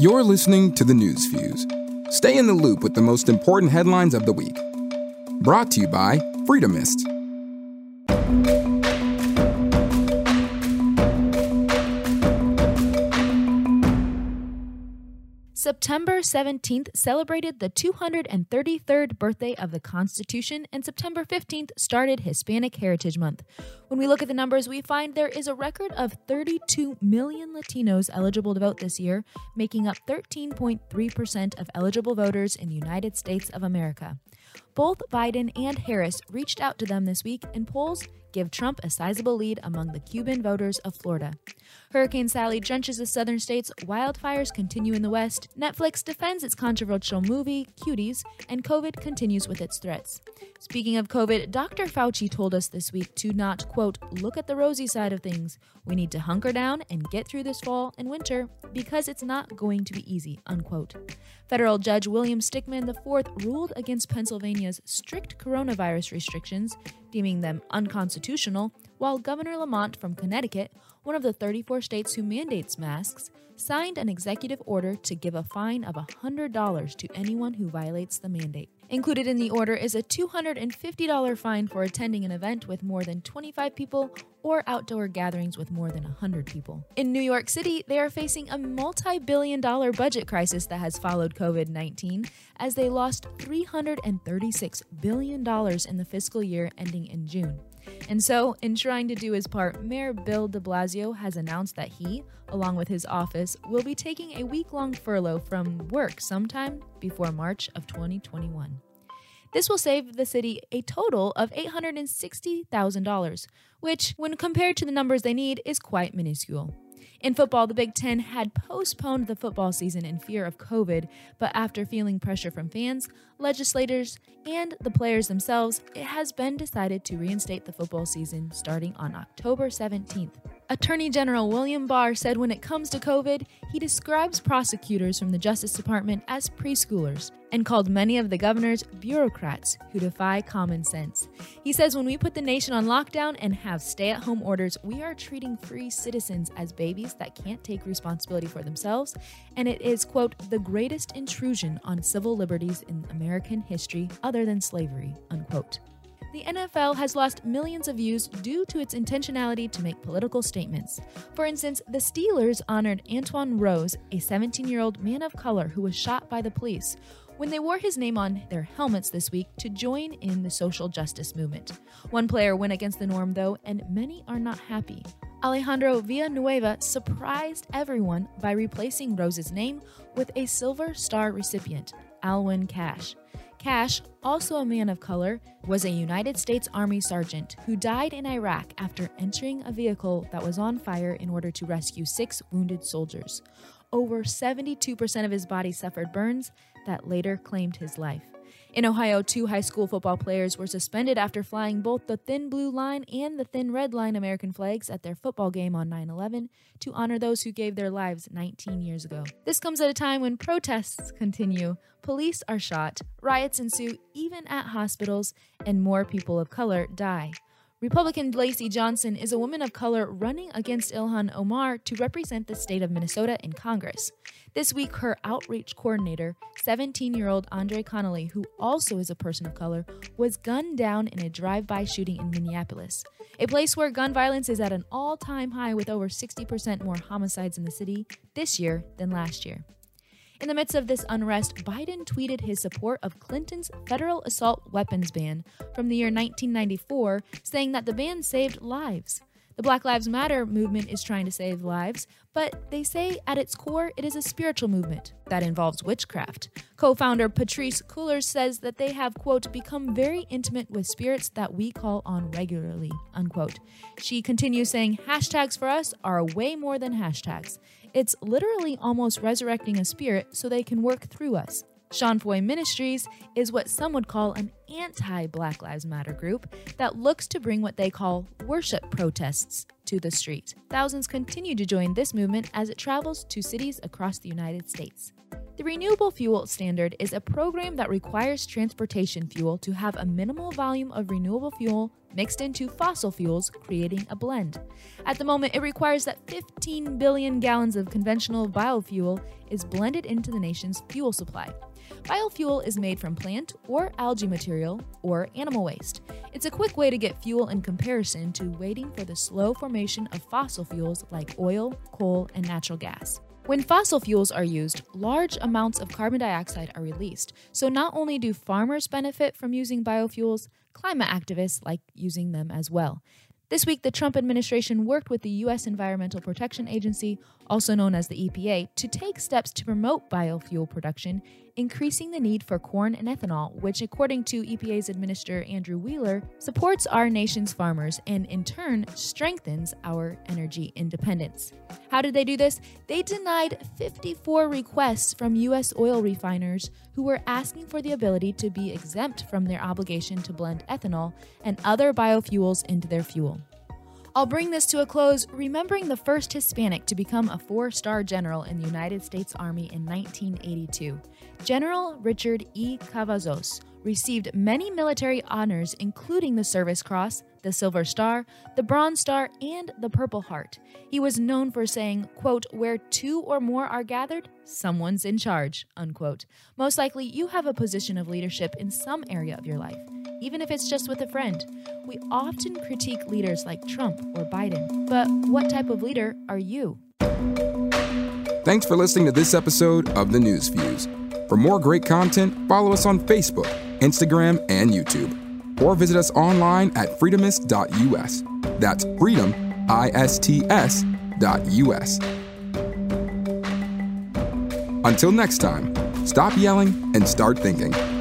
You're listening to the News Fuse. Stay in the loop with the most important headlines of the week. Brought to you by Freedomist. September 17th celebrated the 233rd birthday of the Constitution, and September 15th started Hispanic Heritage Month. When we look at the numbers, we find there is a record of 32 million Latinos eligible to vote this year, making up 13.3% of eligible voters in the United States of America. Both Biden and Harris reached out to them this week, and polls give Trump a sizable lead among the Cuban voters of Florida. Hurricane Sally drenches the southern states, wildfires continue in the west, Netflix defends its controversial movie, Cuties, and COVID continues with its threats. Speaking of COVID, Dr. Fauci told us this week to not, quote, look at the rosy side of things. We need to hunker down and get through this fall and winter because it's not going to be easy, unquote. Federal Judge William Stickman IV ruled against Pennsylvania's strict coronavirus restrictions, deeming them unconstitutional, while Governor Lamont from Connecticut, one of the 34 states who mandates masks, signed an executive order to give a fine of $100 to anyone who violates the mandate. Included in the order is a $250 fine for attending an event with more than 25 people or outdoor gatherings with more than 100 people. In New York City, they are facing a multi billion dollar budget crisis that has followed COVID 19 as they lost $336 billion in the fiscal year ending in June. And so, in trying to do his part, Mayor Bill de Blasio has announced that he, along with his office, will be taking a week long furlough from work sometime before March of 2021. This will save the city a total of $860,000, which, when compared to the numbers they need, is quite minuscule. In football, the Big Ten had postponed the football season in fear of COVID, but after feeling pressure from fans, legislators, and the players themselves, it has been decided to reinstate the football season starting on October 17th. Attorney General William Barr said when it comes to COVID, he describes prosecutors from the Justice Department as preschoolers and called many of the governors bureaucrats who defy common sense. He says when we put the nation on lockdown and have stay at home orders, we are treating free citizens as babies that can't take responsibility for themselves, and it is, quote, the greatest intrusion on civil liberties in American history other than slavery, unquote the NFL has lost millions of views due to its intentionality to make political statements. For instance, the Steelers honored Antwon Rose, a 17 year old man of color who was shot by the police, when they wore his name on their helmets this week to join in the social justice movement. One player went against the norm, though, and many are not happy. Alejandro Villanueva surprised everyone by replacing Rose's name with a Silver Star recipient, Alwyn Cashe. Cashe, also a man of color, was a United States Army sergeant who died in Iraq after entering a vehicle that was on fire in order to rescue six wounded soldiers. Over 72% of his body suffered burns that later claimed his life. In Ohio, two high school football players were suspended after flying both the thin blue line and the thin red line American flags at their football game on 9 11 to honor those who gave their lives 19 years ago. This comes at a time when protests continue, police are shot, riots ensue even at hospitals, and more people of color die. Republican Lacy Johnson is a woman of color running against Ilhan Omar to represent the state of Minnesota in Congress. This week, her outreach coordinator, 17 year old Andre Connolly, who also is a person of color, was gunned down in a drive by shooting in Minneapolis, a place where gun violence is at an all time high with over 60% more homicides in the city this year than last year. In the midst of this unrest, Biden tweeted his support of Clinton's federal assault weapons ban from the year 1994, saying that the ban saved lives. The Black Lives Matter movement is trying to save lives, but they say at its core it is a spiritual movement that involves witchcraft. Co founder Patrisse Cullors says that they have, quote, become very intimate with spirits that we call on regularly, unquote. She continues saying, hashtags for us are way more than hashtags. It's literally almost resurrecting a spirit so they can work through us. Sean Feucht Ministries is what some would call an anti Black Lives Matter group that looks to bring what they call worship protests to the street. Thousands continue to join this movement as it travels to cities across the United States. The Renewable Fuel Standard is a program that requires transportation fuel to have a minimal volume of renewable fuel mixed into fossil fuels, creating a blend. At the moment, it requires that 15 billion gallons of conventional biofuel is blended into the nation's fuel supply. Biofuel is made from plant or algae material or animal waste. It's a quick way to get fuel in comparison to waiting for the slow formation of fossil fuels like oil, coal, and natural gas. When fossil fuels are used, large amounts of carbon dioxide are released. So not only do farmers benefit from using biofuels, climate activists like using them as well. This week, the Trump administration worked with the U.S. Environmental Protection Agency, also known as the EPA, to take steps to promote biofuel production, increasing the need for corn and ethanol, which, according to EPA's Administrator Andrew Wheeler, supports our nation's farmers and, in turn, strengthens our energy independence. How did they do this? They denied 54 requests from U.S. oil refiners who were asking for the ability to be exempt from their obligation to blend ethanol and other biofuels into their fuel. I'll bring this to a close remembering the first Hispanic to become a four star general in the United States Army in 1982. General Richard E. Cavazos received many military honors, including the Service Cross, the Silver Star, the Bronze Star, and the Purple Heart. He was known for saying, quote, where two or more are gathered, someone's in charge, unquote. Most likely, you have a position of leadership in some area of your life, even if it's just with a friend. We often critique leaders like Trump or Biden, but what type of leader are you? Thanks for listening to this episode of The News Fuse. For more great content, follow us on Facebook, Instagram, and YouTube. Or visit us online at freedomist.us. That's freedom, I S T S, dot US. Until next time, stop yelling and start thinking.